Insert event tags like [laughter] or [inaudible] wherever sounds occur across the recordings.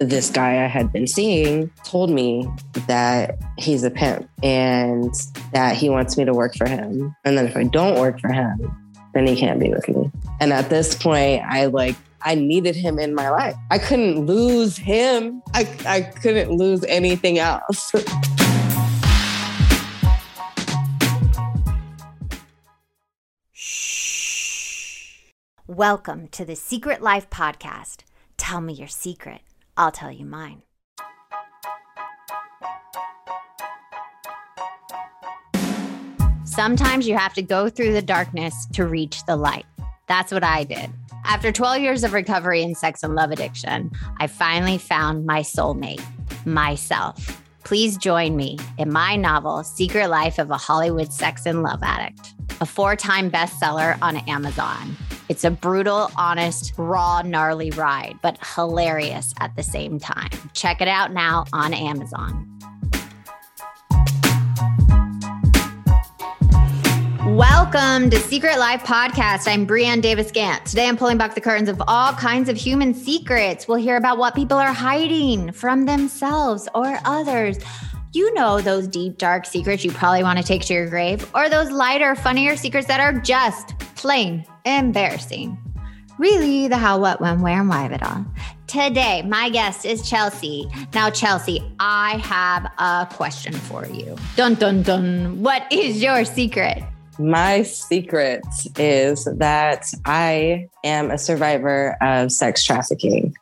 this guy I had been seeing told me that he's a pimp and that he wants me to work for him. And then if I don't work for him, then he can't be with me. And at this point, I like, I needed him in my life. I couldn't lose him. I, I couldn't lose anything else. Shh. Welcome to the Secret Life Podcast. Tell me your secret. I'll tell you mine. Sometimes you have to go through the darkness to reach the light. That's what I did. After 12 years of recovery in sex and love addiction, I finally found my soulmate, myself. Please join me in my novel, Secret Life of a Hollywood Sex and Love Addict, a four time bestseller on Amazon. It's a brutal, honest, raw, gnarly ride, but hilarious at the same time. Check it out now on Amazon. Welcome to Secret Life Podcast. I'm Brianne Davis Gant. Today I'm pulling back the curtains of all kinds of human secrets. We'll hear about what people are hiding from themselves or others. You know, those deep, dark secrets you probably want to take to your grave, or those lighter, funnier secrets that are just plain embarrassing. Really, the how, what, when, where, and why of it all. Today, my guest is Chelsea. Now, Chelsea, I have a question for you. Dun, dun, dun. What is your secret? My secret is that I am a survivor of sex trafficking.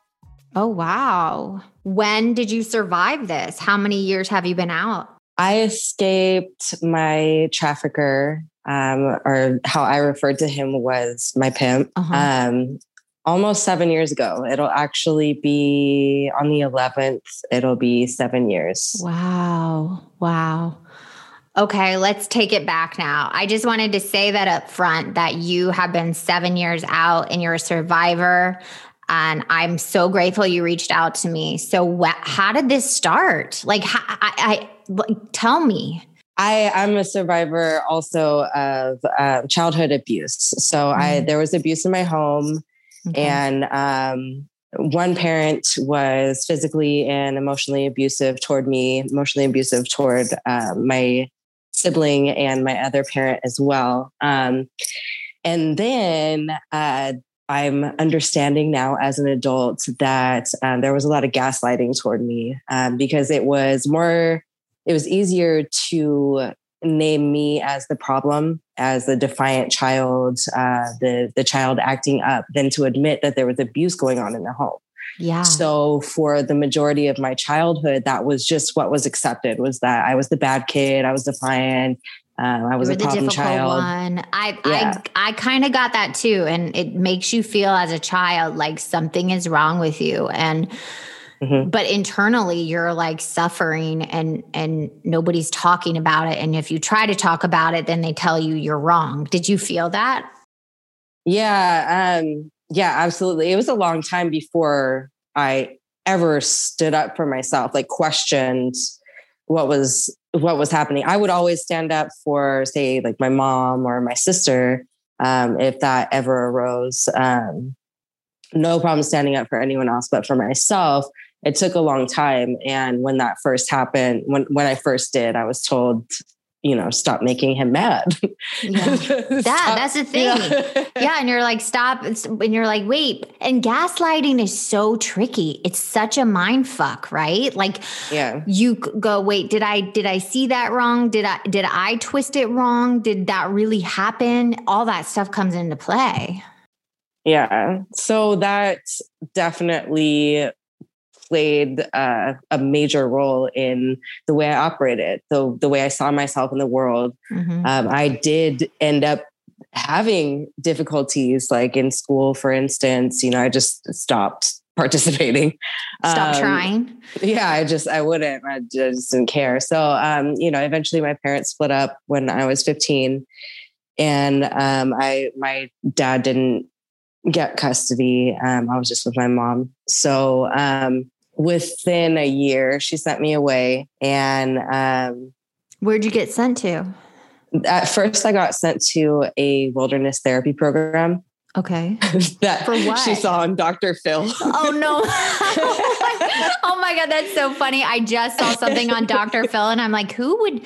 Oh, wow. When did you survive this? How many years have you been out? I escaped my trafficker, um, or how I referred to him was my pimp, Uh-huh. um, almost seven years ago. It'll actually be on the 11th, it'll be seven years. Wow. Wow. Okay, let's take it back now. I just wanted to say that up front that you have been seven years out and you're a survivor. And I'm so grateful you reached out to me. So, wh- how did this start? Like, how, I, I like, tell me. I am a survivor also of uh, childhood abuse. So I Mhm. there was abuse in my home, Okay. and um, one parent was physically and emotionally abusive toward me, emotionally abusive toward uh, my sibling and my other parent as well. Um, and then uh, I'm understanding now as an adult that um, there was a lot of gaslighting toward me um, because it was more, it was easier to name me as the problem, as the defiant child, uh, the the child acting up, than to admit that there was abuse going on in the home. yeah. So for the majority of my childhood, that was just what was accepted was that I was the bad kid, I was defiant, um, I was a the problem difficult child. one. I Yeah. I I kind of got that too, and it makes you feel as a child like something is wrong with you, and Mhm. but internally you're like suffering, and and nobody's talking about it. And if you try to talk about it, then they tell you you're wrong. Did you feel that? Yeah, um, yeah, absolutely. It was a long time before I ever stood up for myself, like questioned what was what was happening. I would always stand up for, say, like my mom or my sister, um, if that ever arose. Um, no problem standing up for anyone else, but for myself, it took a long time. And when that first happened, when when I first did, I was told, you know, stop making him mad. Yeah. [laughs] Stop- that's the thing. Yeah. [laughs] yeah and you're like stop and you're like wait and gaslighting is so tricky it's such a mind fuck right like yeah. you go wait did i did i see that wrong did i did i twist it wrong did that really happen all that stuff comes into play Yeah. So that definitely played uh, a major role in the way I operated, the, the way I saw myself in the world. Mhm. Um, I did end up having difficulties, like in school, for instance. You know, I just stopped [laughs] participating. stop Um, trying yeah i just i wouldn't i just didn't care so um you know eventually my parents split up when i was 15 and um i my dad didn't get custody um i was just with my mom so um within a year she sent me away and um where'd you get sent to at first i got sent to a wilderness therapy program Okay. [laughs] that For what? she saw on Dr. Phil. [laughs] Oh no. [laughs] Oh my God, that's so funny. I just saw something on Dr. Phil and I'm like, who would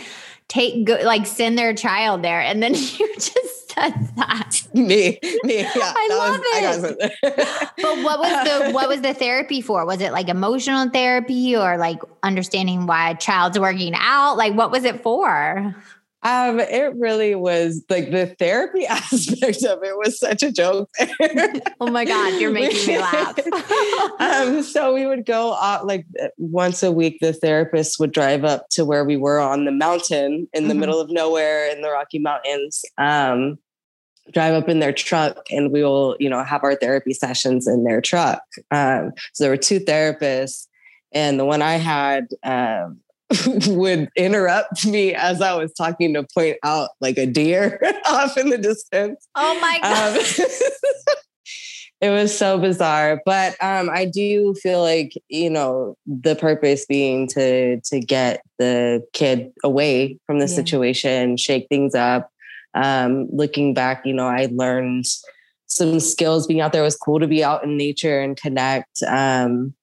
take, go, like, send their child there? And then you just said that. [laughs] me, me. Yeah, [laughs] I love was, it. I [laughs] but what was the what was the therapy for? Was it like emotional therapy or like understanding why a child's working out? Like what was it for? Um, it really was like the therapy [laughs] aspect of it was such a joke. [laughs] oh my God, you're making me laugh. [laughs] um, so we would go out like once a week, the therapist would drive up to where we were on the mountain in the mm-hmm. middle of nowhere in the Rocky Mountains. Um, drive up in their truck and we will, you know, have our therapy sessions in their truck. Um, so there were two therapists, and the one I had um, [laughs] would interrupt me as I was talking to point out like a deer [laughs] off in the distance. Oh my god. Um, [laughs] it was so bizarre, but um, I do feel like you know the purpose being to to get the kid away from the yeah. situation, shake things up. Um, looking back, you know, I learned some skills. Being out there it was cool to be out in nature and connect. Um,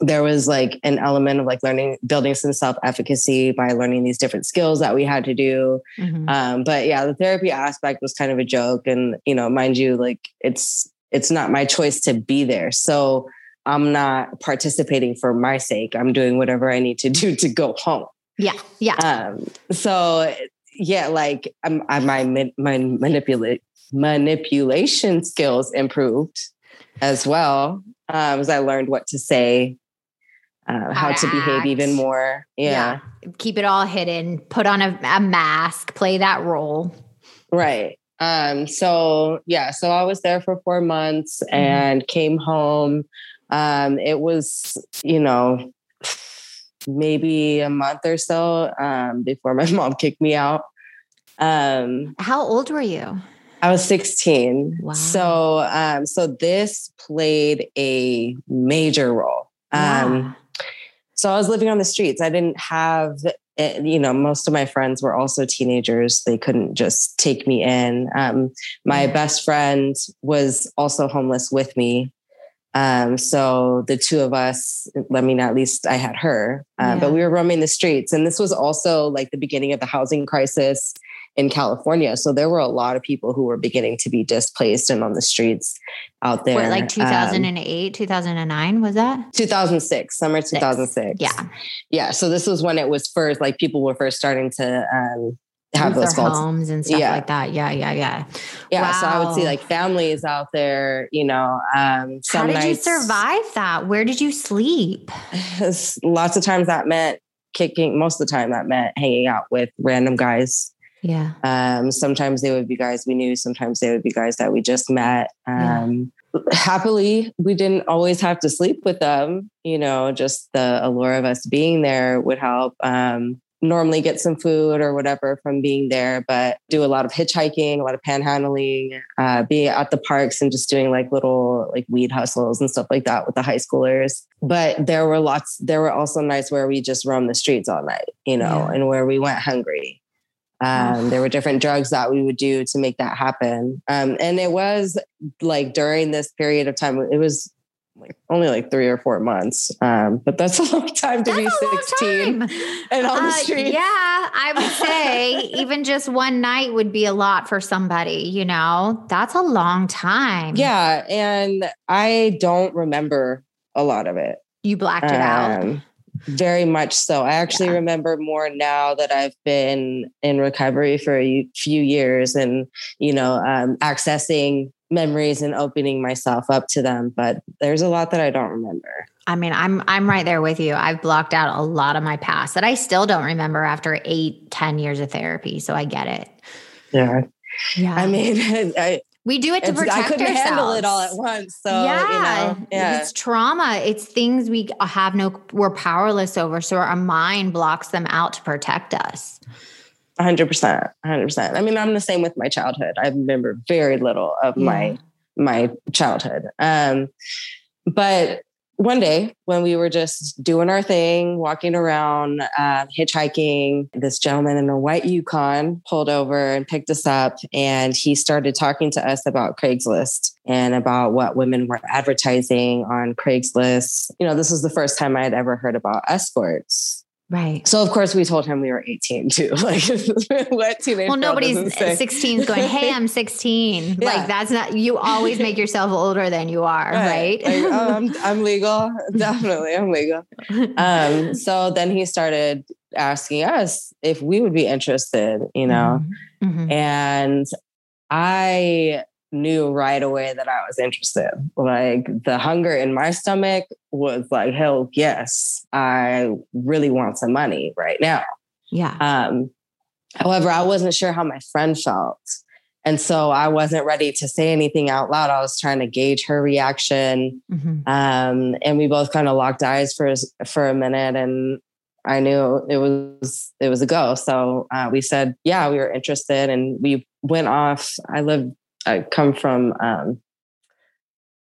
there was like an element of like learning building some self-efficacy by learning these different skills that we had to do. Mm-hmm. um, but yeah the therapy aspect was kind of a joke. And you know mind you like it's it's not my choice to be there. So i'm not participating for my sake. I'm doing whatever i need to do to go home. Yeah yeah. Um, so yeah like I'm, I, my my manipulate manipulation skills improved as well um, as I learned what to say uh, how, to, behave even more. Yeah. yeah. Keep it all hidden, put on a, a mask, play that role. Right. Um, so yeah, so I was there for four months mm-hmm. and came home. Um, it was, you know, maybe a month or so um, before my [laughs] mom kicked me out. Um, How old were you? I was 16. Wow. So, um, so this played a major role. Um, so I was living on the streets. I didn't have, eh, you know, most of my friends were also teenagers. They couldn't just take me in. Um, my yeah. best friend was also homeless with me. Um, so the two of us, I mean, at least I had her, uh, yeah. but we were roaming the streets. And this was also like the beginning of the housing crisis in California. So there were a lot of people who were beginning to be displaced and on the streets out there. What, like 2008, um, 2009, was that? 2006, summer 2006. Yeah. Yeah. So this was when it was first, like people were first starting to um, have those homes and stuff yeah. like that. Yeah, yeah, yeah. Yeah. Wow. So I would see like families out there, you know. Um, How did nights, you survive that? Where did you sleep? [sighs] Lots of times that meant kicking, most of the time that meant hanging out with random guys yeah. Um, sometimes they would be guys we knew, sometimes they would be guys that we just met. Um, yeah. Happily, we didn't always have to sleep with them. You know, just the allure of us being there would help. Um, normally get some food or whatever from being there, but do a lot of hitchhiking, a lot of panhandling, uh, be at the parks and just doing like little like weed hustles and stuff like that with the high schoolers. But there were lots, there were also nights where we just roamed the streets all night, you know, yeah. and where we went hungry. Um, there were different drugs that we would do to make that happen. Um, and it was like during this period of time, it was like only like three or four months. Um, but that's a [laughs] long time to that's be 16 and on uh, the street. Yeah, I would say [laughs] even just one night would be a lot for somebody, you know, that's a long time. Yeah. And I don't remember a lot of it. You blacked it out. Very much so. I actually yeah. remember more now that I've been in recovery for a few years and, you know, um, accessing memories and opening myself up to them. But there's a lot that I don't remember. I mean, I'm I'm right there with you. I've blocked out a lot of my past that I still don't remember after eight, ten years of therapy. So I get it. Yeah. Yeah. I mean, [laughs] I, we do it to protect ourselves. I couldn't ourselves. handle it all at once. So yeah, you know, yeah, it's trauma. It's things we have no, we're powerless over. So our mind blocks them out to protect us. 100%. 100%. I mean, I'm the same with my childhood. I remember very little of yeah. my my childhood. Um, but one day when we were just doing our thing, walking around, uh, hitchhiking, this gentleman in a white Yukon pulled over and picked us up. And he started talking to us about Craigslist and about what women were advertising on Craigslist. You know, this was the first time I had ever heard about escorts. Right. So of course we told him we were 18 too. [laughs] Like [laughs] what teenage? Well, nobody's 16 is going, Hey, I'm [laughs] 16. Yeah. Like that's not, you always make yourself older than you are. Right. right? Like, oh, I'm, I'm legal. Definitely. I'm legal. Um, so then he started asking us if we would be interested, you know, mm-hmm. Mm-hmm. and I knew right away that I was interested. Like the hunger in my stomach was like, hell yes, I really want some money right now. Yeah. Um, however, I wasn't sure how my friend felt. And so I wasn't ready to say anything out loud. I was trying to gauge her reaction. Mm-hmm. Um, and we both kind of locked eyes for for a minute and I knew it was it was a go. So uh, we said, yeah, we were interested, and we went off. I lived I come from um,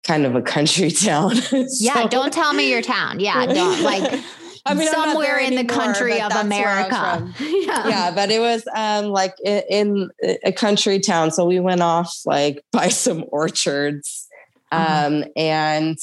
kind of a country [laughs] town. so, yeah, don't tell me your town. Yeah, don't [laughs] like. I mean, somewhere in anymore, the country of America. [laughs] yeah. yeah, but it was um, like in, in, a country town. So we went off like by some orchards, uh-huh. um, and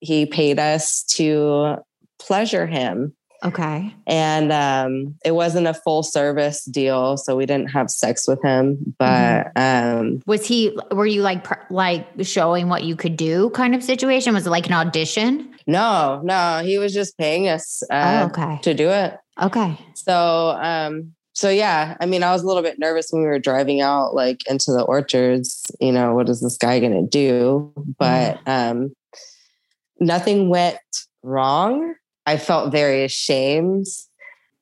he paid us to pleasure him. Okay. And um, it wasn't a full service deal, so we didn't have sex with him. But mm-hmm. um, was he? Were you like like showing what you could do, kind of situation? Was it like an audition? No, no. He was just paying us uh, oh, okay. to do it. Okay. So, um, so yeah. I mean, I was a little bit nervous when we were driving out, like into the orchards. You know, what is this guy going to do? But um, nothing went wrong I felt very ashamed.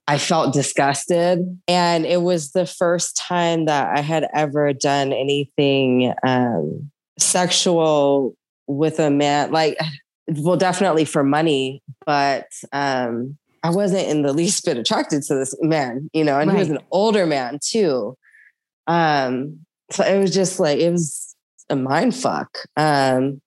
I felt disgusted. And it was the first time that I had ever done anything um, sexual with a man. Like, well, definitely for money, but um, I wasn't in the least bit attracted to this man, you know, and right. he was an older man too. Um, so it was just like, it was a mind fuck. Um,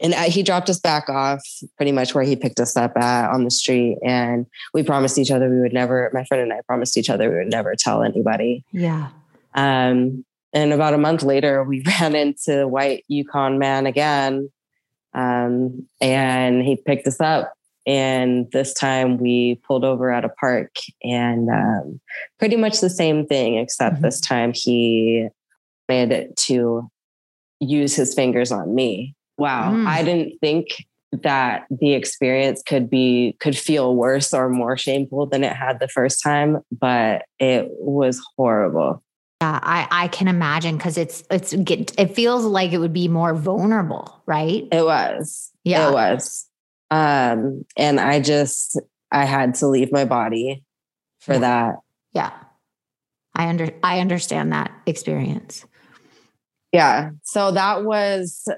and he dropped us back off pretty much where he picked us up at on the street. And we promised each other we would never my friend and i promised each other we would never tell anybody. Yeah. Um, and about a month later we [laughs] ran into white yukon man again. Um, and he picked us up. And this time we pulled over at a park and um, pretty much the same thing except mm-hmm. this time he made it to use his fingers on me wow, mm. I didn't think that the experience could be could feel worse or more shameful than it had the first time, but it was horrible. Yeah, I, I can imagine because it's it's it feels like it would be more vulnerable, right? It was. Yeah. It was. Um, and I just I had to leave my body for yeah. that. Yeah. I under I understand that experience. Yeah. So that was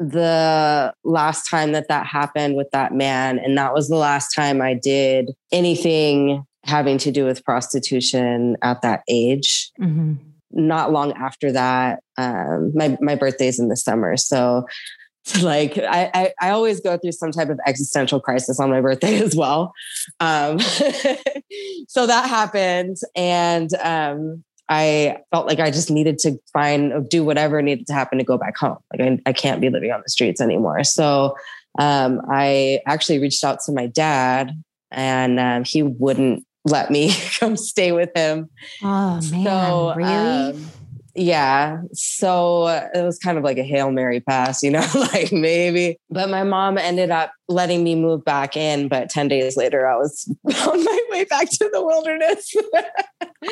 the last time that that happened with that man. And that was the last time I did anything having to do with prostitution at that age. Mm-hmm. Not long after that, um, my, my birthday's in the summer. So [laughs] like I, I, I always go through some type of existential crisis on my birthday [laughs] as well. Um, [laughs] so that happened. And um, I felt like I just needed to find, do whatever needed to happen to go back home. Like I, I can't be living on the streets anymore. So um, I actually reached out to my dad and um, he wouldn't let me [laughs] come stay with him. Oh man, so, really? Um, yeah. So it was kind of like a Hail Mary pass, you know, [laughs] like maybe. But my mom ended up letting me move back in. But 10 days later, I was [laughs] on my way back to the wilderness. [laughs]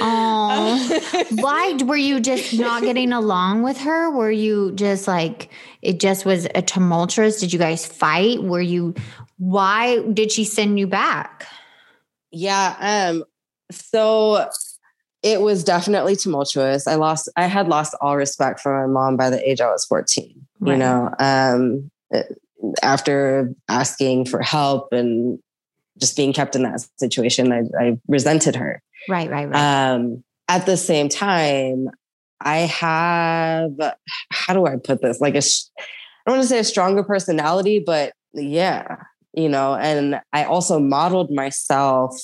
Oh, why were you just not getting along with her? Were you just like, it just was a tumultuous? Did you guys fight? Were you, why did she send you back? Yeah. Um, so it was definitely tumultuous. I lost, I had lost all respect for my mom by the age I was 14, right. you know, um, after asking for help and just being kept in that situation, I, I resented her. Right, right, right. Um, at the same time, I have, how do I put this? Like a, I don't want to say a stronger personality, but yeah, you know, and I also modeled myself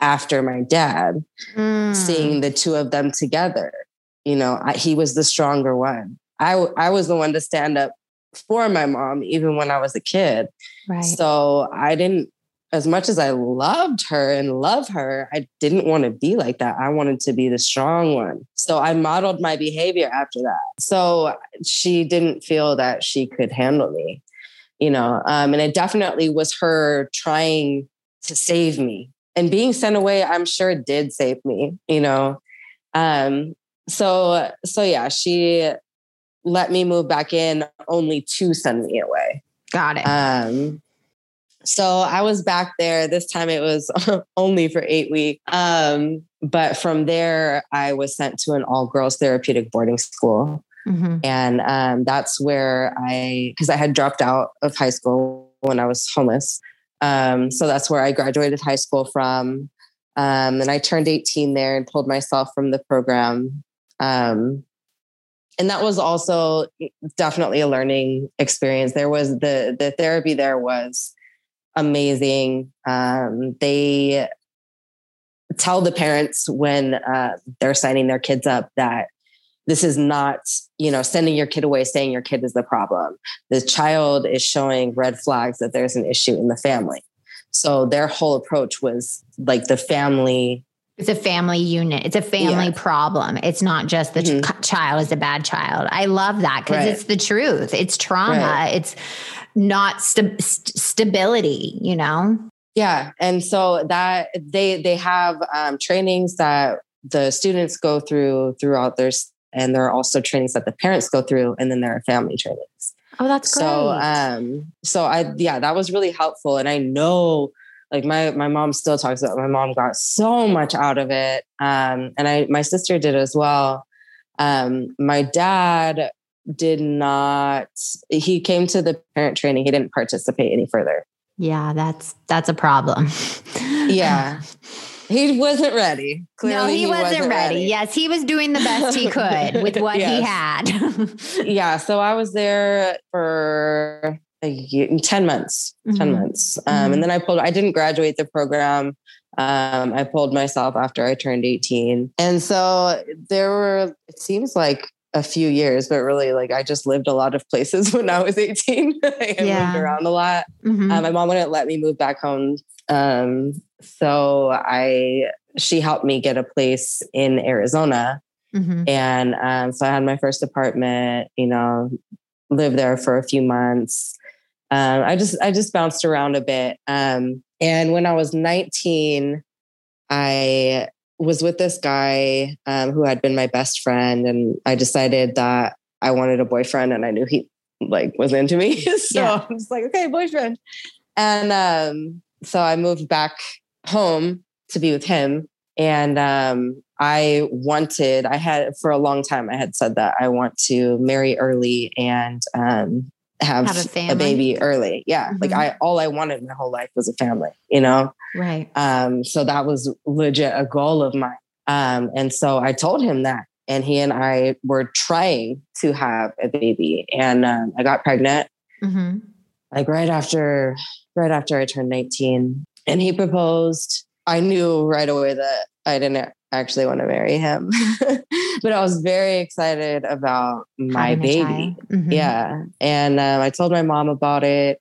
after my dad, mm. seeing the two of them together. You know, I, he was the stronger one. I, I was the one to stand up for my mom, even when I was a kid. Right. So I didn't, as much as I loved her and love her, I didn't want to be like that. I wanted to be the strong one. So I modeled my behavior after that. So she didn't feel that she could handle me, you know, um, and it definitely was her trying to save me. And being sent away, I'm sure did save me, you know. Um, so so yeah, she let me move back in only to send me away. Got it. Um, so I was back there. This time it was [laughs] only for eight weeks. Um, but from there, I was sent to an all girls therapeutic boarding school. Mm-hmm. And um, that's where I, because I had dropped out of high school when I was homeless. Um, so that's where I graduated high school from. Um, and I turned 18 there and pulled myself from the program. Um, and that was also definitely a learning experience. There was the the therapy there was amazing. Um, they tell the parents when uh, they're signing their kids up that this is not you know sending your kid away saying your kid is the problem the child is showing red flags that there's an issue in the family so their whole approach was like the family it's a family unit. It's a family problem. It's not just the mm-hmm. ch- child is a bad child. I love that because right. it's the truth. It's trauma. Right. It's not st- st- stability, you know? Yeah. And so that they, they have um, trainings that the students go through throughout their, and there are also trainings that the parents go through. And then there are family trainings. Oh, that's great. So, um, so I, yeah, that was really helpful. And I know like my my mom still talks about my mom got so much out of it um, and i my sister did as well um, my dad did not he came to the parent training he didn't participate any further yeah that's that's a problem yeah [laughs] he wasn't ready. Clearly, no, he, he wasn't, wasn't ready. ready. Yes, he was doing the best he [laughs] could with what he had. [laughs] yeah. So I was there for a year, 10 months, mm-hmm. 10 months. Um, mm-hmm. And then I pulled, I didn't graduate the program. Um, I pulled myself after I turned 18. And so there were, it seems like a few years, but really like I just lived a lot of places [laughs] when I was 18. I yeah. moved around a lot. Mm-hmm. Um, my mom wouldn't let me move back home. Um, so I, she helped me get a place in Arizona. Mm-hmm. And um, so I had my first apartment, you know, lived there for a few months um, I just I just bounced around a bit. Um, and when I was 19, I was with this guy um, who had been my best friend, and I decided that I wanted a boyfriend, and I knew he like was into me. [laughs] so yeah. I'm just like, okay, boyfriend. And um, so I moved back home to be with him. And um, I wanted, I had for a long time, I had said that I want to marry early and um, have, have a, a, baby early. Yeah. Mm-hmm. Like I all I wanted my whole life was a family, you know? Right. Um, so that was legit a goal of mine. Um, and so I told him that. And he and I were trying to have a baby. And um, I got pregnant. Mm-hmm. Like right after right after I turned 19. And he proposed. I knew right away that I didn't actually want to marry him. [laughs] but I was very excited about my baby. Mm-hmm. Yeah. And um, I told my mom about it.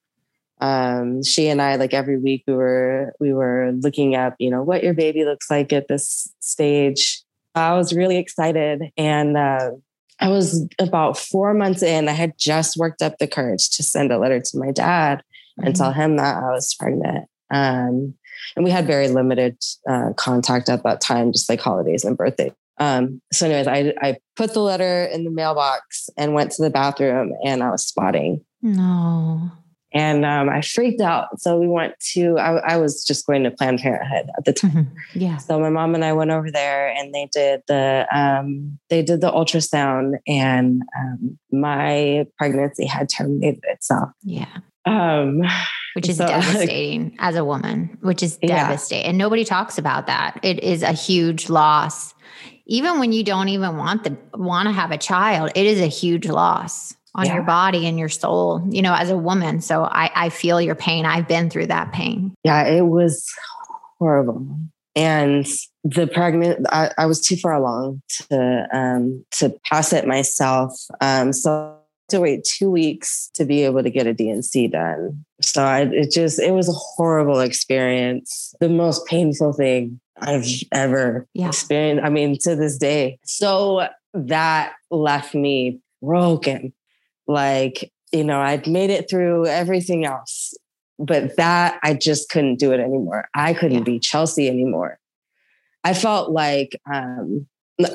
Um, she and I, like every week, we were we were looking up, you know, what your baby looks like at this stage. I was really excited, and uh, I was about four months in. I had just worked up the courage to send a letter to my dad mm-hmm. and tell him that I was pregnant. Um, and we had very limited uh, contact at that time, just like holidays and birthdays. Um, so, anyways, I I put the letter in the mailbox and went to the bathroom, and I was spotting. No. And um, I freaked out. So we went to. I, I, was just going to Planned Parenthood at the time. Mm-hmm. Yeah. So my mom and I went over there, and they did the um, they did the ultrasound, and um, my pregnancy had terminated itself. Yeah. Which is so, [laughs] devastating as a woman, which is devastating. Yeah. And nobody talks about that. It is a huge loss. Even when you don't even want the want to have a child, it is a huge loss. on yeah. your body and your soul, you know, as a woman. So I, I feel your pain. I've been through that pain. Yeah, it was horrible. And the pregnant, I, I was too far along to um, to pass it myself. Um, so to wait two weeks to be able to get a D&C done. So I, it just, it was a horrible experience. The most painful thing I've ever yeah. experienced. I mean, to this day. So that left me broken. Like, you know, I'd made it through everything else, but that I just couldn't do it anymore. I couldn't yeah. be Chelsea anymore. I felt like um,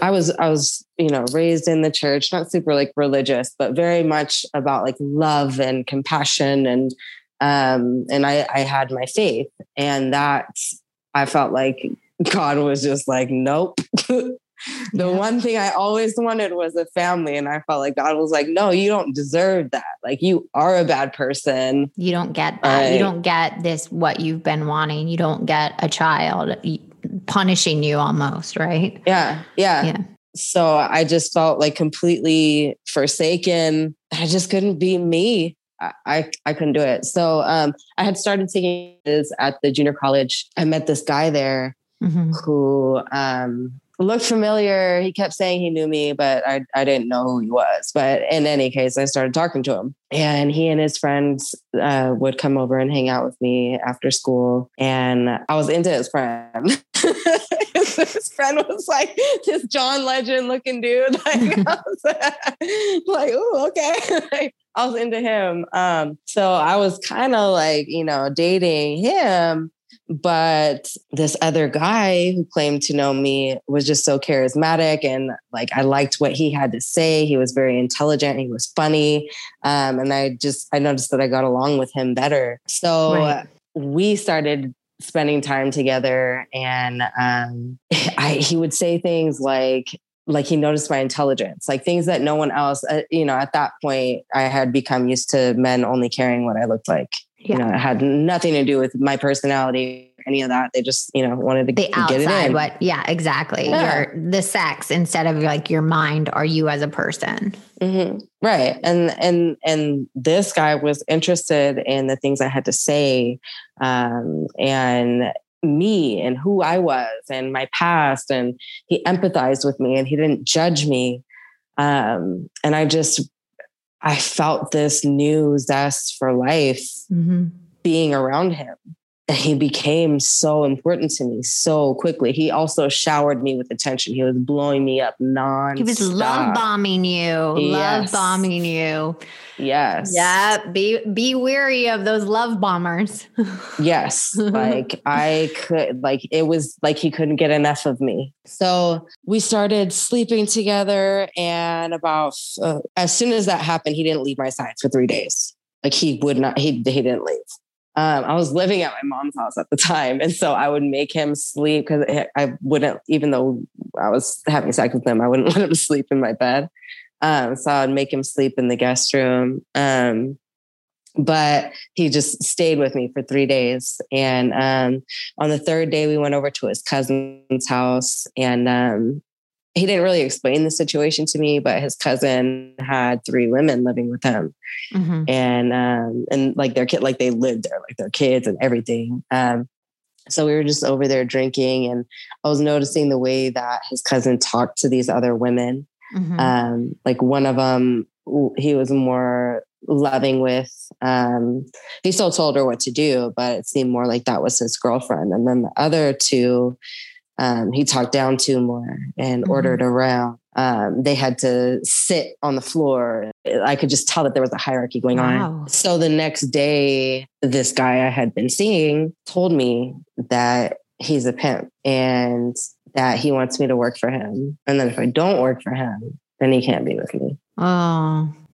I was I was you know raised in the church, not super like religious, but very much about like love and compassion and um and I I had my faith and that I felt like God was just like nope. [laughs] the yeah. one thing I always wanted was a family and I felt like God was like no, you don't deserve that. Like you are a bad person. You don't get that. Right? You don't get this what you've been wanting. You don't get a child punishing you almost, right? Yeah. Yeah. Yeah. So I just felt like completely forsaken. I just couldn't be me. I, I, I couldn't do it. So um, I had started taking this at the junior college. I met this guy there mm-hmm. who um, looked familiar. He kept saying he knew me, but I, I didn't know who he was. But in any case, I started talking to him. And he and his friends uh, would come over and hang out with me after school. And I was into his friend. [laughs] his friend was like this John Legend looking dude. [laughs] Like, [laughs] like, oh, okay. I was into him. Um, so I was kind of like, you know, dating him but this other guy who claimed to know me was just so charismatic and like I liked what he had to say. He was very intelligent. He was funny. Um, and I just, I noticed that I got along with him better. So right. we started spending time together and um, [laughs] I, he would say things like, like he noticed my intelligence, like things that no one else, uh, you know, at that point I had become used to men only caring what I looked like. Yeah. You know, it had nothing to do with my personality or any of that. They just, you know, wanted to the outside, get it in. What? Yeah, exactly. Yeah. Your the sex instead of like your mind or you as a person. Mm-hmm. Right. And and and this guy was interested in the things I had to say, um, and me and who I was and my past, and he empathized with me and he didn't judge me. Um, and I just I felt this new zest for life mm-hmm. being around him he became so important to me so quickly. He also showered me with attention. He was blowing me up non. He was love bombing you, yes. love bombing you. Yes. Yeah. Be be weary of those love bombers. [laughs] yes. Like I could like it was like he couldn't get enough of me. So we started sleeping together, and about uh, as soon as that happened, he didn't leave my side for three days. Like he would not. He he didn't leave um, I was living at my mom's house at the time. And so I would make him sleep because I wouldn't, even though I was having sex with him, I wouldn't [laughs] let him sleep in my bed. Um, so I'd make him sleep in the guest room. Um, but he just stayed with me for three days. And um, on the third day, we went over to his cousin's house. And um, he didn't really explain the situation to me, but his cousin had three women living with him, mm-hmm. and um, and like their kid, like they lived there, like their kids and everything. Um, so we were just over there drinking, and I was noticing the way that his cousin talked to these other women. Mm-hmm. Um, like one of them, he was more loving with. Um, he still told her what to do, but it seemed more like that was his girlfriend. And then the other two, um, he talked down to more and mm-hmm. ordered around. Um, they had to sit on the floor. I could just tell that there was a hierarchy going wow. on. So the next day, this guy I had been seeing told me that he's a pimp and that he wants me to work for him. And then if I don't work for him, then he can't be with me. Oh.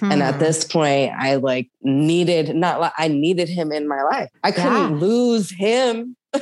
Hmm. And at Hmm. this point, I like needed not like I needed him in my life. I couldn't Yeah. lose him. [laughs]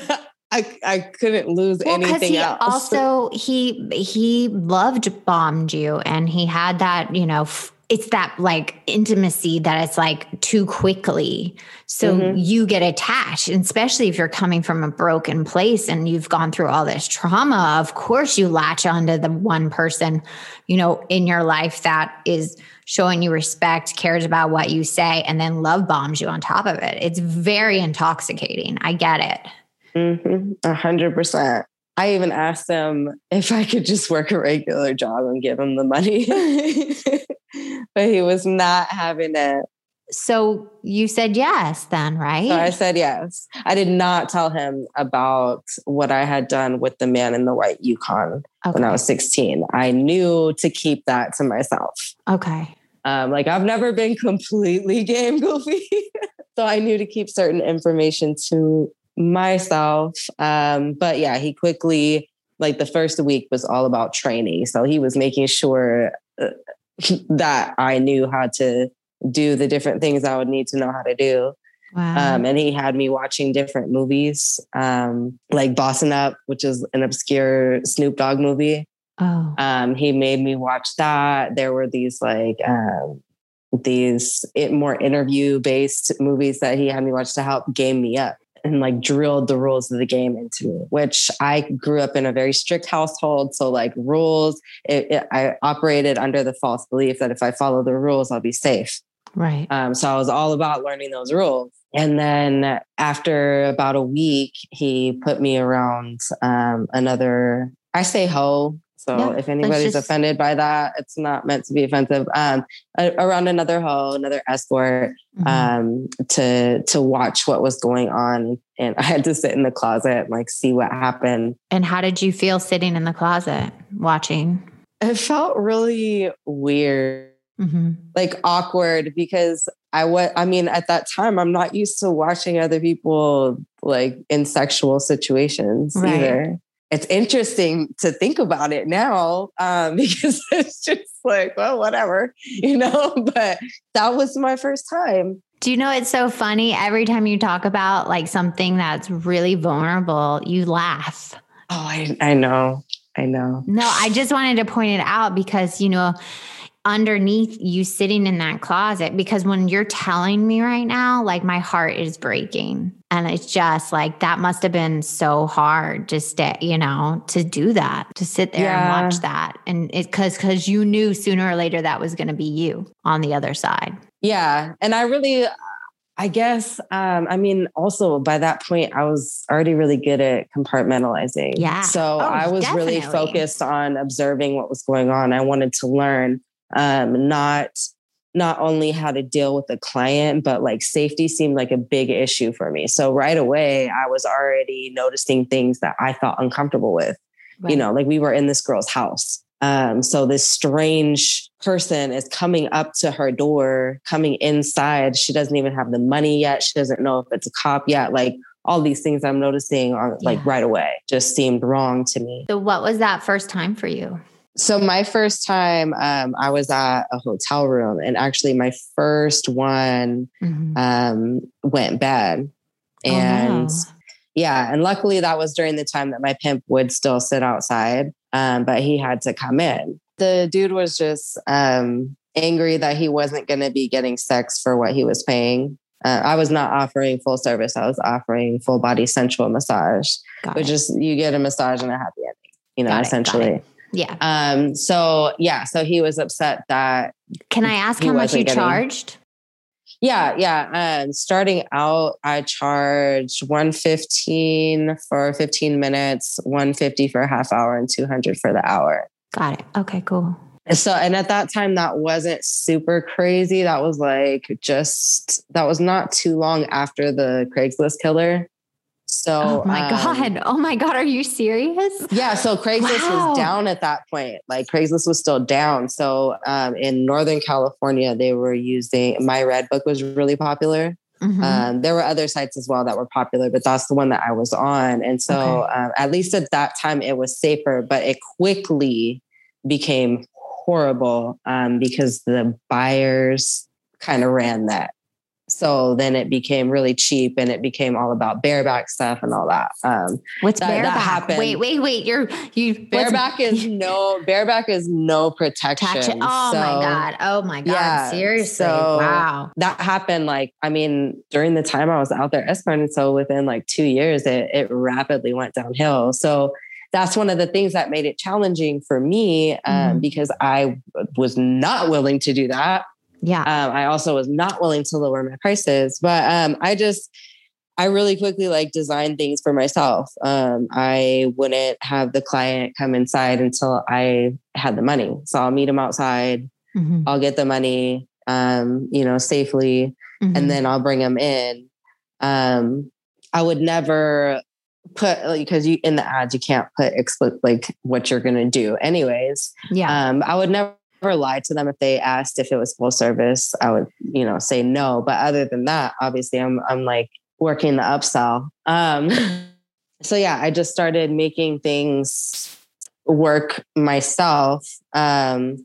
I I couldn't lose Well, anything he else. also he he loved bombed you, and he had that you know. F- it's that like intimacy that it's like too quickly. So Mhm. you get attached, and especially if you're coming from a broken place and you've gone through all this trauma. Of course, you latch onto the one person, you know, in your life that is showing you respect, cares about what you say, and then love bombs you on top of it. It's very intoxicating. I get it. Mhm, A hundred percent. I even asked him if I could just work a regular job and give him the money. [laughs] but he was not having it. So you said yes, then, right? So I said yes. I did not tell him about what I had done with the man in the white Yukon when I was 16. I knew to keep that to myself. okay. Um, like I've never been completely [laughs] game goofy. so I knew to keep certain information to myself. Um, but yeah, he quickly, like the first week was all about training. So he was making sure uh, that I knew how to do the different things I would need to know how to do. Wow. Um, and he had me watching different movies, um, like Bossing Up, which is an obscure Snoop Dogg movie. Oh. Um, he made me watch that. There were these like um, these it, more interview based movies that he had me watch to help game me up and like drilled the rules of the game into me. Which I grew up in a very strict household, so like rules. It, it, I operated under the false belief that if I follow the rules, I'll be safe. right. Um, so I was all about learning those rules. And then after about a week, he put me around um, another, I say ho. So Yeah, if anybody's just- offended by that, it's not meant to be offensive. Um, around another ho, another escort Mhm. um, to to watch what was going on, and I had to sit in the closet and like see what happened. and how did you feel sitting in the closet watching? It felt really weird. hmm like awkward because I was I mean at that time I'm not used to watching other people like in sexual situations Right. either. It's interesting to think about it now um, [laughs] because it's just like well whatever you know [laughs] but that was my first time. Do you know it's so funny? Every time you talk about like something that's really vulnerable, you laugh. Oh I I know I know No, I just wanted to point it out because, you know, underneath you sitting in that closet, because when you're telling me right now, like my heart is breaking. And it's just like that must have been so hard just to, you know, to do that, to sit there Yeah. and watch that. And it cause cause you knew sooner or later that was gonna be you on the other side. yeah and I really I guess um, I mean also by that point I was already really good at compartmentalizing. Yeah. So Oh, I was really focused on observing what was going on. I wanted to learn um, not not only how to deal with the client, but like safety seemed like a big issue for me. So right away I was already noticing things that I felt uncomfortable with. You know, like we were in this girl's house. Um, so this strange person is coming up to her door, coming inside. She doesn't even have the money yet. She doesn't know if it's a cop yet. Like all these things I'm noticing on like right away just seemed wrong to me. So what was that first time for you? So my first time, um, I was at a hotel room, and actually my first one Mhm. um, went bad, Oh, and yeah, and luckily that was during the time that my pimp would still sit outside, um, but he had to come in. The dude was just um, angry that he wasn't going to be getting sex for what he was paying. Uh, I was not offering full service. I was offering full body sensual massage, Got which it. is you get a massage and a happy ending, you know, got essentially. it. Yeah. Um, so yeah, so he was upset that Can I ask how much you getting- charged? yeah, yeah. Um, starting out, I charged one fifteen for fifteen minutes, one fifty for a half hour, and two hundred for the hour. Got it. Okay, cool. So, and at that time, that wasn't super crazy. That was like just that was not too long after the Craigslist killer. So, Oh my um, God. [laughs] Oh my God. Are you serious? Yeah, so Craigslist Wow. was down at that point. Like Craigslist was still down. So um, in Northern California, they were using My Red Book was really popular. Mhm. Um, there were other sites as well that were popular, but that's the one that I was on. And so Okay. um, at least at that time, it was safer, but it quickly became horrible um, because the buyers kind of ran that so then it became really cheap and it became all about bareback stuff and all that. Um, what's that, bareback? That happened. Wait, wait, wait. You're you bareback [laughs] is no bareback is no protection. protection. Oh so, my god. Oh my god. Yeah, Seriously. so wow. That happened like I mean during the time I was out there escorting. So within like two years, it it rapidly went downhill. So that's one of the things that made it challenging for me um, Mhm. because I was not willing to do that. Yeah. Um, I also was not willing to lower my prices, but um, I just, I really quickly like designed things for myself. Um, I wouldn't have the client come inside until I had the money. So I'll meet them outside. Mhm. I'll get the money, um, you know, safely, Mhm. and then I'll bring them in. Um, I would never put because you in the ads you can't put explicit like what you're going to do anyways yeah. um, I would never lie to them if they asked if it was full service. I would, you know, say no. But other than that, obviously, I'm I'm like working the upsell. Um, [laughs] so yeah, I just started making things work myself. Um,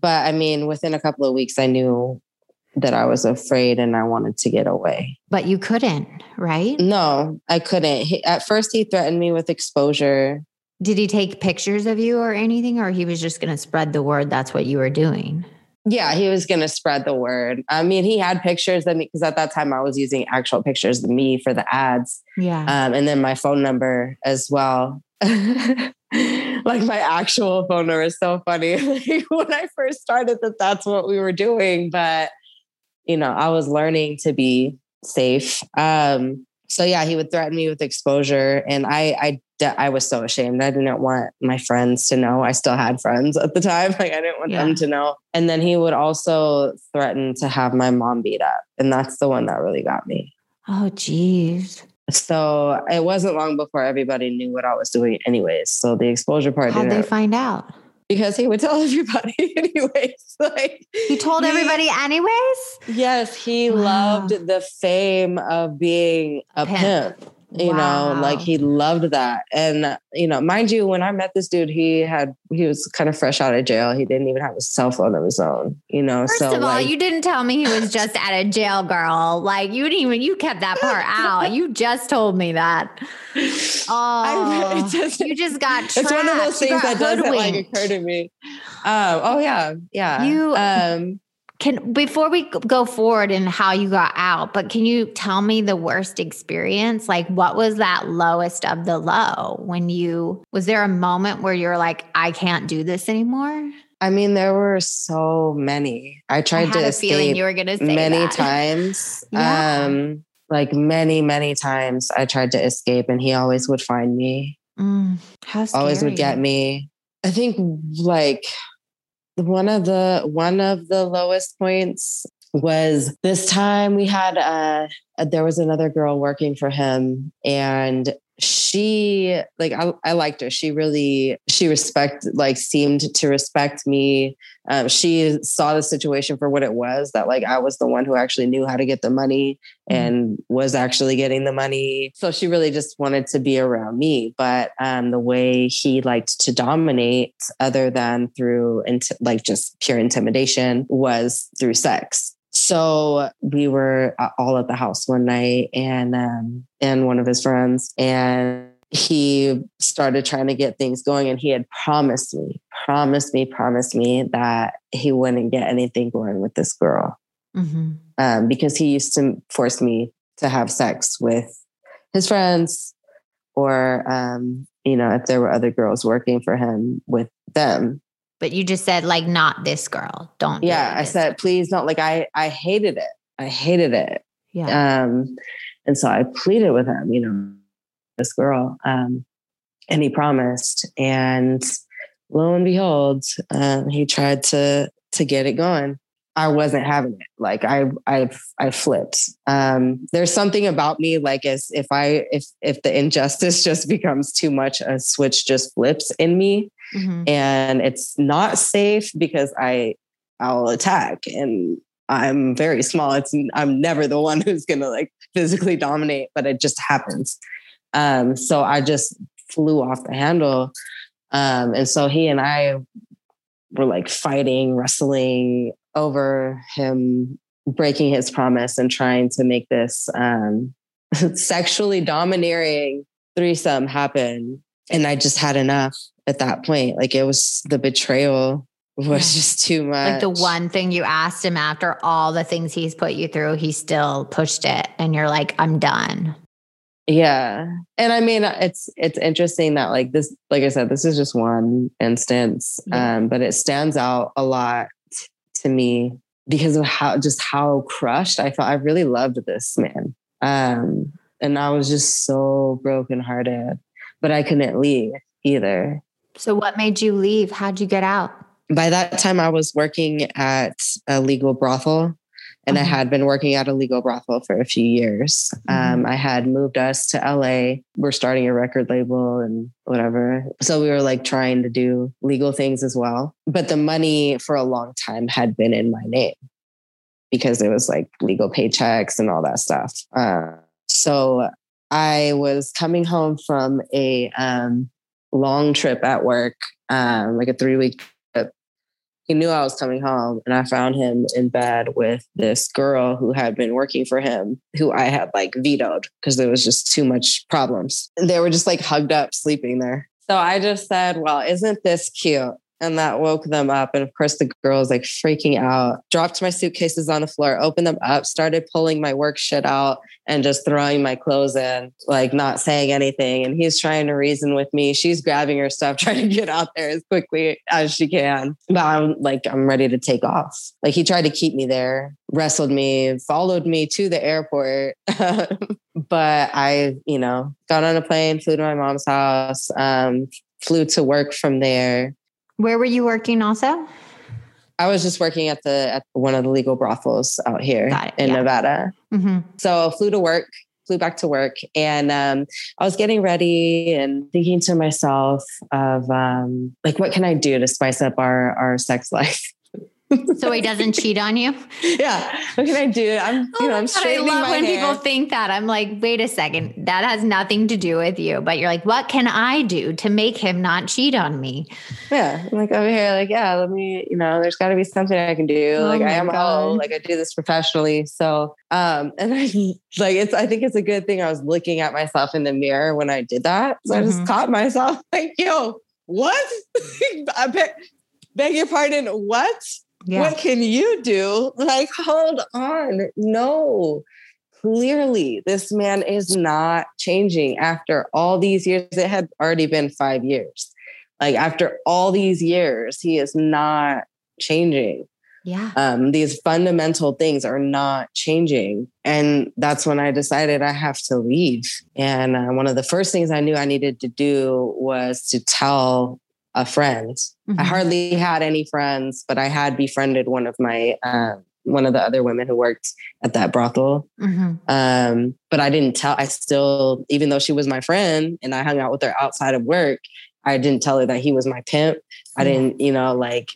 but I mean, within a couple of weeks, I knew that I was afraid and I wanted to get away. but you couldn't, right? No, I couldn't. He, at first, he threatened me with exposure. Did he take pictures of you or anything, or he was just going to spread the word that's what you were doing? Yeah, he was going to spread the word. I mean, he had pictures of me because at that time I was using actual pictures of me for the ads, Yeah. um, and then my phone number as well. [laughs] like my actual phone number is so funny. [laughs] Like, when I first started, that that's what we were doing, but you know, I was learning to be safe. Um, so yeah, he would threaten me with exposure, and I, I, I was so ashamed. I didn't want my friends to know. I still had friends at the time. [laughs] Like I didn't want Yeah. them to know. And then he would also threaten to have my mom beat up, and that's the one that really got me. oh, geez. So it wasn't long before everybody knew what I was doing, anyways. So the exposure part How'd they find out? Because he would tell [laughs] everybody, [laughs] anyways. Like He told he- everybody, anyways. Yes, he Wow. loved the fame of being a Pimp. pimp. You know, like he loved that. And you know, mind you, when I met this dude, he had he was kind of fresh out of jail. He didn't even have a cell phone of his own. You know, First so of all, like, you didn't tell me he was just at a jail, girl. Like you didn't even you kept that part out. You just told me that. Oh, doesn't- you just got [laughs] it's one of those things that doesn't like occur to me. Um, oh yeah, yeah. You- um Can before we go forward in how you got out, but can you tell me the worst experience? Like what was that lowest of the low when you was there a moment where you're like, I can't do this anymore? I mean, there were so many. I I tried had to a feeling escape you were gonna say many that. times. [laughs] Yeah. Um, like many, many times I tried to escape and he always would find me, Mm, how always would get me. I think like one of the one of the lowest points was this time we had a there was another girl working for him and she like I, I liked her. She really she respect like seemed to respect me. Um, she saw the situation for what it was that like i was the one who actually knew how to get the money Mhm. and was actually getting the money. So she really just wanted to be around me. But um, the way he liked to dominate other than through like just pure intimidation was through sex so we were uh, all at the house one night and um and one of his friends and he started trying to get things going and he had promised me promised me promised me that he wouldn't get anything going with this girl Mhm. um, because he used to force me to have sex with his friends or um, you know if there were other girls working for him with them But you just said like not this girl. Don't. do yeah i this. said please don't like i i hated it i hated it Yeah. um and so i pleaded with him you know this girl um and he promised and lo and behold um he tried to to get it going i wasn't having it like i i i flipped um there's something about me like as if i if if the injustice [laughs] just becomes too much a switch just flips in me Mhm. and it's not safe because I I'll attack and I'm very small. It's I'm never the one [laughs] who's gonna like physically dominate, but it just happens. Um, so I just flew off the handle. Um, and so he and I were like fighting, wrestling over him breaking his promise and trying to make this um, [laughs] sexually domineering threesome happen. And I just had enough at that point. Like it was the betrayal was just too much. Like the one thing you asked him after all the things he's put you through, he still pushed it. And you're like, I'm done. Yeah. And I mean it's it's interesting that like this like I said this is just one instance yeah. um but it stands out a lot to me because of how just how crushed I felt I really loved this man. Um and I was just so brokenhearted but I couldn't leave either. So what made you leave? How'd you get out? By that time I was working at a legal brothel and I uh-huh. had been working at a legal brothel for a few years. Mm-hmm. Um, I had moved us to LA. We're starting a record label and whatever. So we were like trying to do legal things as well. But the money for a long time had been in my name because it was like legal paychecks and all that stuff. Uh, so I was coming home from a um, long trip at work, um, like a three week trip. he knew I was coming home and I found him in bed with this girl who had been working for him, who I had like vetoed because there was just too much problems. And they were just like hugged up, sleeping there. So I just said, Well, isn't this cute? And that woke them up. And of course, the girls like freaking out, dropped my suitcases on the floor, opened them up, started pulling my work shit out and just throwing my clothes in, like not saying anything. And he's trying to reason with me. She's grabbing her stuff, [laughs] trying to get out there as quickly as she can. But I'm like, I'm ready to take off. Like he tried to keep me there, wrestled me, followed me to the airport. [laughs] but I, you know, got on a plane, flew to my mom's house, um, flew to work from there where were you working also? I was just working at the at one of the legal brothels out here in yeah. Nevada. Mm-hmm. So flew to work, flew back to work, and um, I was getting ready and thinking to myself of um, like, what can I do to spice up our our sex [laughs] life? So he doesn't cheat on you. [laughs] Yeah. What can I do? I'm, you oh know, I'm straightening I love when hair. people think that. I'm like, wait a second, that has nothing to do with you. But you're like, what can I do to make him not cheat on me? Yeah. I'm like over here, like, yeah, let me, you know, there's gotta be something I can do. Oh like I am God. like I do this professionally. So um, [laughs] and I like it's I think it's a good thing I was looking at myself in the mirror when I did that. So mm-hmm. I just mm-hmm. caught myself [laughs] like, yo, what? I beg, beg your pardon, what? Yeah. What can you do? Like, hold on. No, clearly this man is not changing after all these years. It had already been five years. Like, after all these years, he is not changing. Yeah. Um, these fundamental things are not changing. And that's when I decided I have to leave. And uh, one of the first things I knew I needed to do was to tell a friend. Mm-hmm. I hardly had any friends, but I had befriended one of my uh, one of the other women who worked at that brothel. Mm-hmm. Um, but I didn't tell. I still, even though she was my friend and I hung out with her outside of work, I didn't tell her that he was my pimp. I didn't, you know, like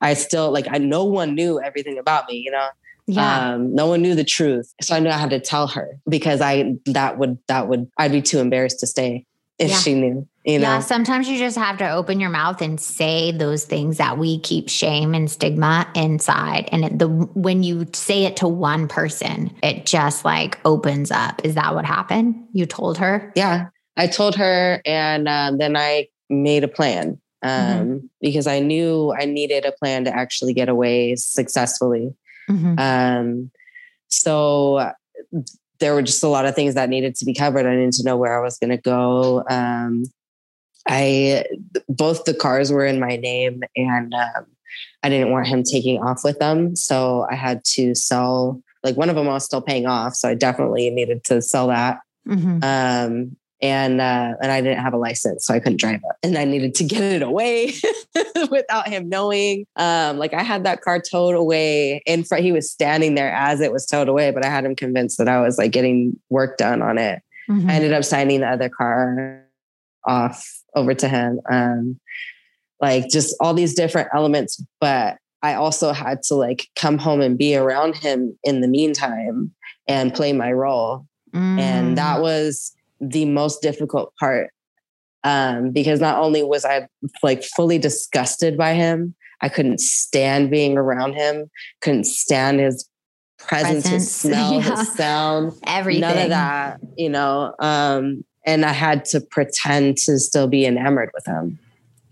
I still like I. No one knew everything about me, you know. Yeah. Um, no one knew the truth. So I knew I had to tell her because I that would that would I'd be too embarrassed to stay if yeah. she knew. You know? Yeah, sometimes you just have to open your mouth and say those things that we keep shame and stigma inside. And it, the when you say it to one person, it just like opens up. Is that what happened? You told her? Yeah, I told her, and um, then I made a plan um, mm-hmm. because I knew I needed a plan to actually get away successfully. Mm-hmm. Um, so there were just a lot of things that needed to be covered. I needed to know where I was going to go. Um, I both the cars were in my name, and um, I didn't want him taking off with them, so I had to sell. Like one of them I was still paying off, so I definitely needed to sell that. Mm-hmm. Um, and uh, and I didn't have a license, so I couldn't drive it, and I needed to get it away [laughs] without him knowing. Um, like I had that car towed away in front. He was standing there as it was towed away, but I had him convinced that I was like getting work done on it. Mm-hmm. I ended up signing the other car off over to him. Um, like just all these different elements, but I also had to like come home and be around him in the meantime and play my role. Mm. And that was the most difficult part. Um, because not only was I like fully disgusted by him, I couldn't stand being around him, couldn't stand his presence, Presence, [laughs] his smell, yeah. his sound, Everything. none of that, you know. Um, and I had to pretend to still be enamored with him,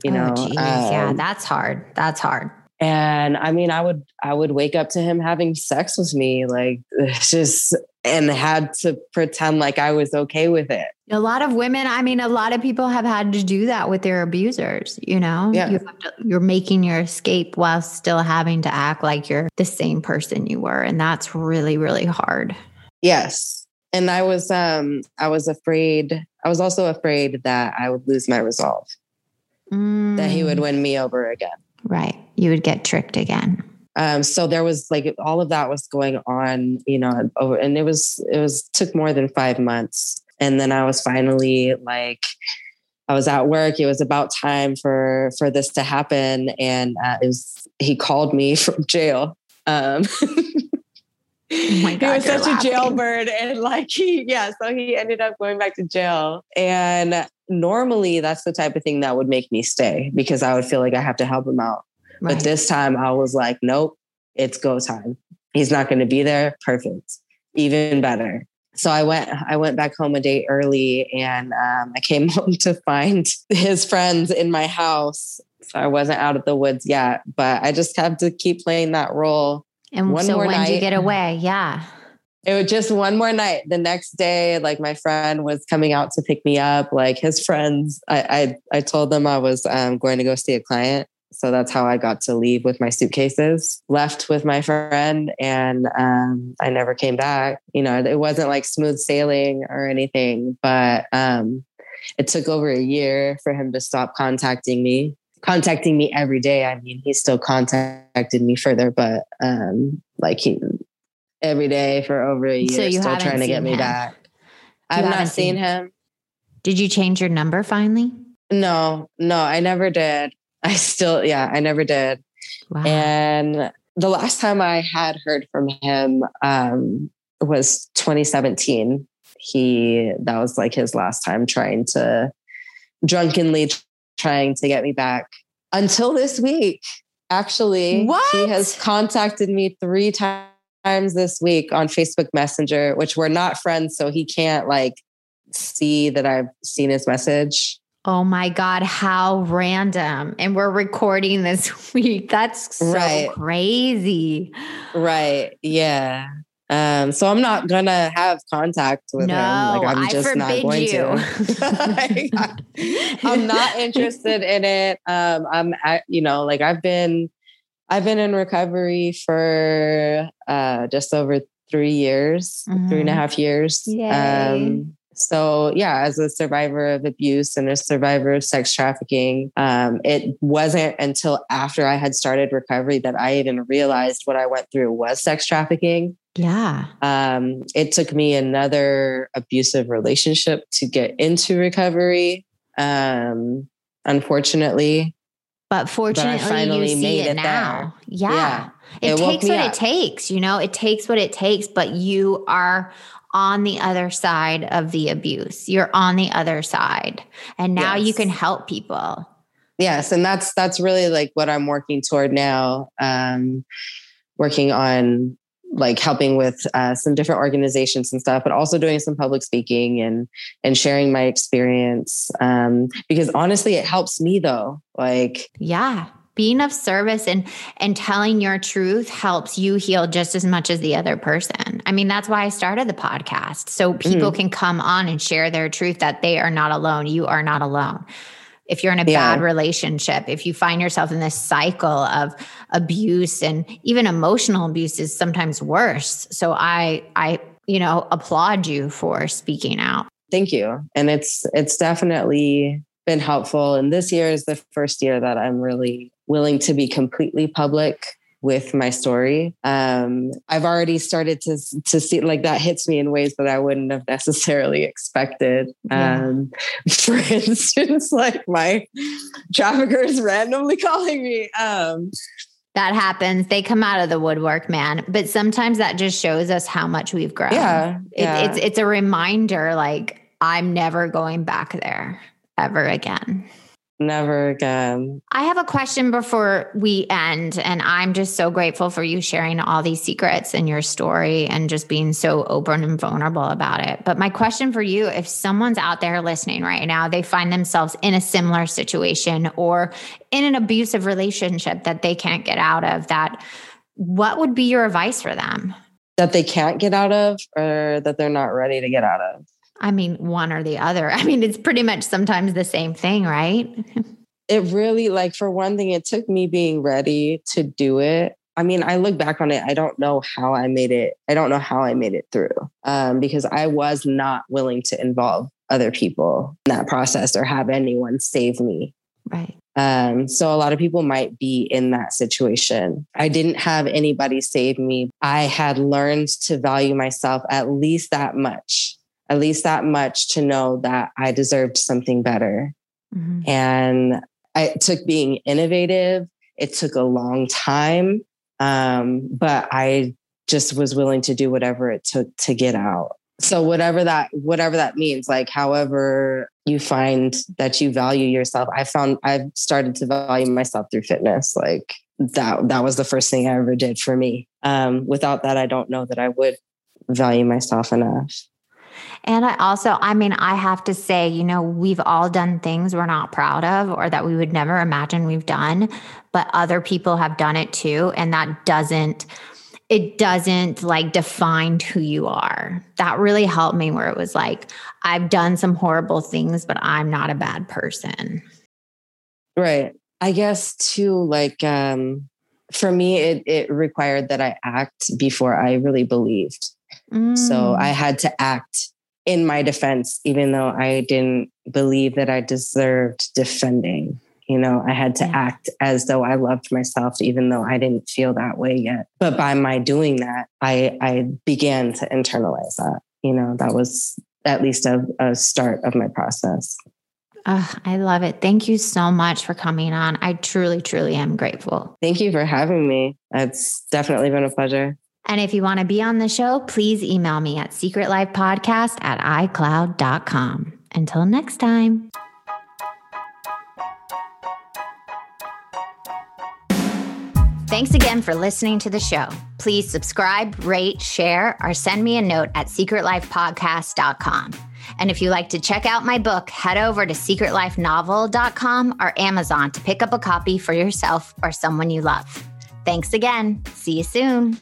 you know. oh, yeah, Um, that's hard. That's hard. and I mean, I would I would wake up to him having sex with me, like [laughs] just and had to pretend like I was okay with it. A lot of women, I mean, a lot of people have had to do that with their abusers, you know? Yeah. You have to, you're making your escape while still having to act like you're the same person you were. And that's really, really hard. Yes. And I was um I was afraid I was also afraid that I would lose my resolve, that he would Mm, win me over again. Right. You would get tricked again. Um so there was like all of that was going on, you know, over and it was it was took more than 5 months. And then I was finally like I was at work. It was about time for for this to happen, and uh, it was he called me [laughs] from jail. Um, [laughs] Oh my [laughs] God, he was such laughing. a jailbird, and like [laughs] he, yeah, so he ended up going back to jail. And normally, that's the type of thing that would make me stay because I would feel like I have to help him out. Right. But this time, I was like, nope, it's go time. He's not going to be there. Perfect, even better. So I went. I went back home a day early, and um, I came [laughs] home to find his friends in my house. So I wasn't out of the woods yet, but I just have to keep playing that role. And one so when did you get away? Yeah. It was just one more night. The next day, like my friend was coming out to pick me up. Like his friends, I I, I told them I was um, going to go see a client. So that's how I got to leave with my suitcases. Left with my friend, and um, I never came back. You know, it wasn't like smooth sailing or anything, but um, it took over a year for him to stop contacting me. Contacting me every day. I mean, he still contacted me further, but um, like he every day for over a year, So still trying to get me him? back. You I've not seen seen- him. Did you change your number finally? No, no, I never did. I still, yeah, I never did. Wow. And the last time I had heard from him um, was 2017. He, that was like his last time trying to drunkenly trying to get me back until this week. Actually, What? he has contacted me three times this week on Facebook Messenger, which we're not friends, so he can't like see that I've seen his message. Oh my God, how random. And we're recording this [laughs] week. That's so Right. crazy. Right. Yeah. Um, so I'm not gonna have contact with no, him. Like I'm I just not going you. to. [laughs] I'm not [laughs] interested in it. Um, I'm at, you know, like I've been I've been in recovery for uh just over three years, three and a Mhm. half years. Yay. Um so yeah, as a survivor of abuse and a survivor of sex trafficking, um, it wasn't until after I had started recovery that I even realized what I went through was sex trafficking. Yeah. Um, it took me another abusive relationship to get into recovery. Um, unfortunately, But fortunately, finally you see it, it now. Yeah. Yeah. It, It takes what up. it takes, you know, it takes what it takes, but you are on the other side of the abuse. You're on the other side. And now you can help people. yes, and that's that's really like what I'm working toward now. Um, working on like helping with uh, some different organizations and stuff, but also doing some public speaking and and sharing my experience. Um, because honestly, it helps me though. Like Yeah. Being of service and and telling your truth helps you heal just as much as the other person. I mean, that's why I started the podcast. So people Mm-hmm. can come on and share their truth that they are not alone. You are not alone. If you're in a Yeah. bad relationship, if you find yourself in this cycle of abuse and even emotional abuse is sometimes worse. So I I you know applaud you for speaking out. thank you and it's it's definitely been helpful and this year is the first year that i'm really willing to be completely public with my story um i've already started to to see like that hits me in ways that i wouldn't have necessarily expected Yeah. um [laughs] for instance like my traffickers randomly [laughs] calling me um That happens. They come out of the woodwork, man. But sometimes that just shows us how much we've grown. yeah, It, yeah. It's it's a reminder like I'm never going back there ever again. Never again. I have a question before we end. And I'm just so grateful for you sharing all these secrets and your story and just being so open and vulnerable about it. But my question for you if someone's out there listening right now, they find themselves in a similar situation or in an abusive relationship that they can't get out of, that what would be your advice for them? That they can't get out of or that they're not ready to get out of? I mean, one or the other. [laughs] I mean, it's pretty much sometimes the same thing, right? it really, like, for one thing, it took me being ready to do it. I mean, I look back on it, I don't know how I made it. I don't know how I made it through um, because I was not willing to involve other people in that process or have anyone save me. Right. Um, so a lot of people might be in that situation. I didn't have anybody save me. I had learned to value myself at least that much at least that much to know that I deserved something better. Mm-hmm. And I, it took being innovative. It took a long time. Um, but I just was willing to do whatever it took to get out. So whatever that whatever that means, like however you find that you value yourself, I found I've started to value myself through fitness. Like that that was the first thing I ever did for me. Um, without that, I don't know that I would value myself enough. And I also, I mean, I have to say, you know, we've all done things we're not proud of or that we would never imagine we've done, but other people have done it too. And that doesn't, it doesn't like define who you are. That really helped me where it was like, I've done some horrible things, but I'm not a bad person. Right. I guess too, like, um, for me, it, it required that I act before I really believed. Mm. So I had to act in my defense, even though I didn't believe that I deserved defending. You know, I had to yeah. act as though I loved myself, even though I didn't feel that way yet. But by my doing that, I, I began to internalize that. You know, that was at least a, a start of my process. Oh, I love it. Thank you so much for coming on. I truly, truly am grateful. Thank you for having me. It's definitely been a pleasure. And if you want to be on the show, please email me at secretlifepodcast at icloud.com. Until next time. Thanks again for listening to the show. Please subscribe, rate, share, or send me a note at secretlifepodcast.com. And if you like to check out my book, head over to secretlifenovel.com or Amazon to pick up a copy for yourself or someone you love. Thanks again. See you soon.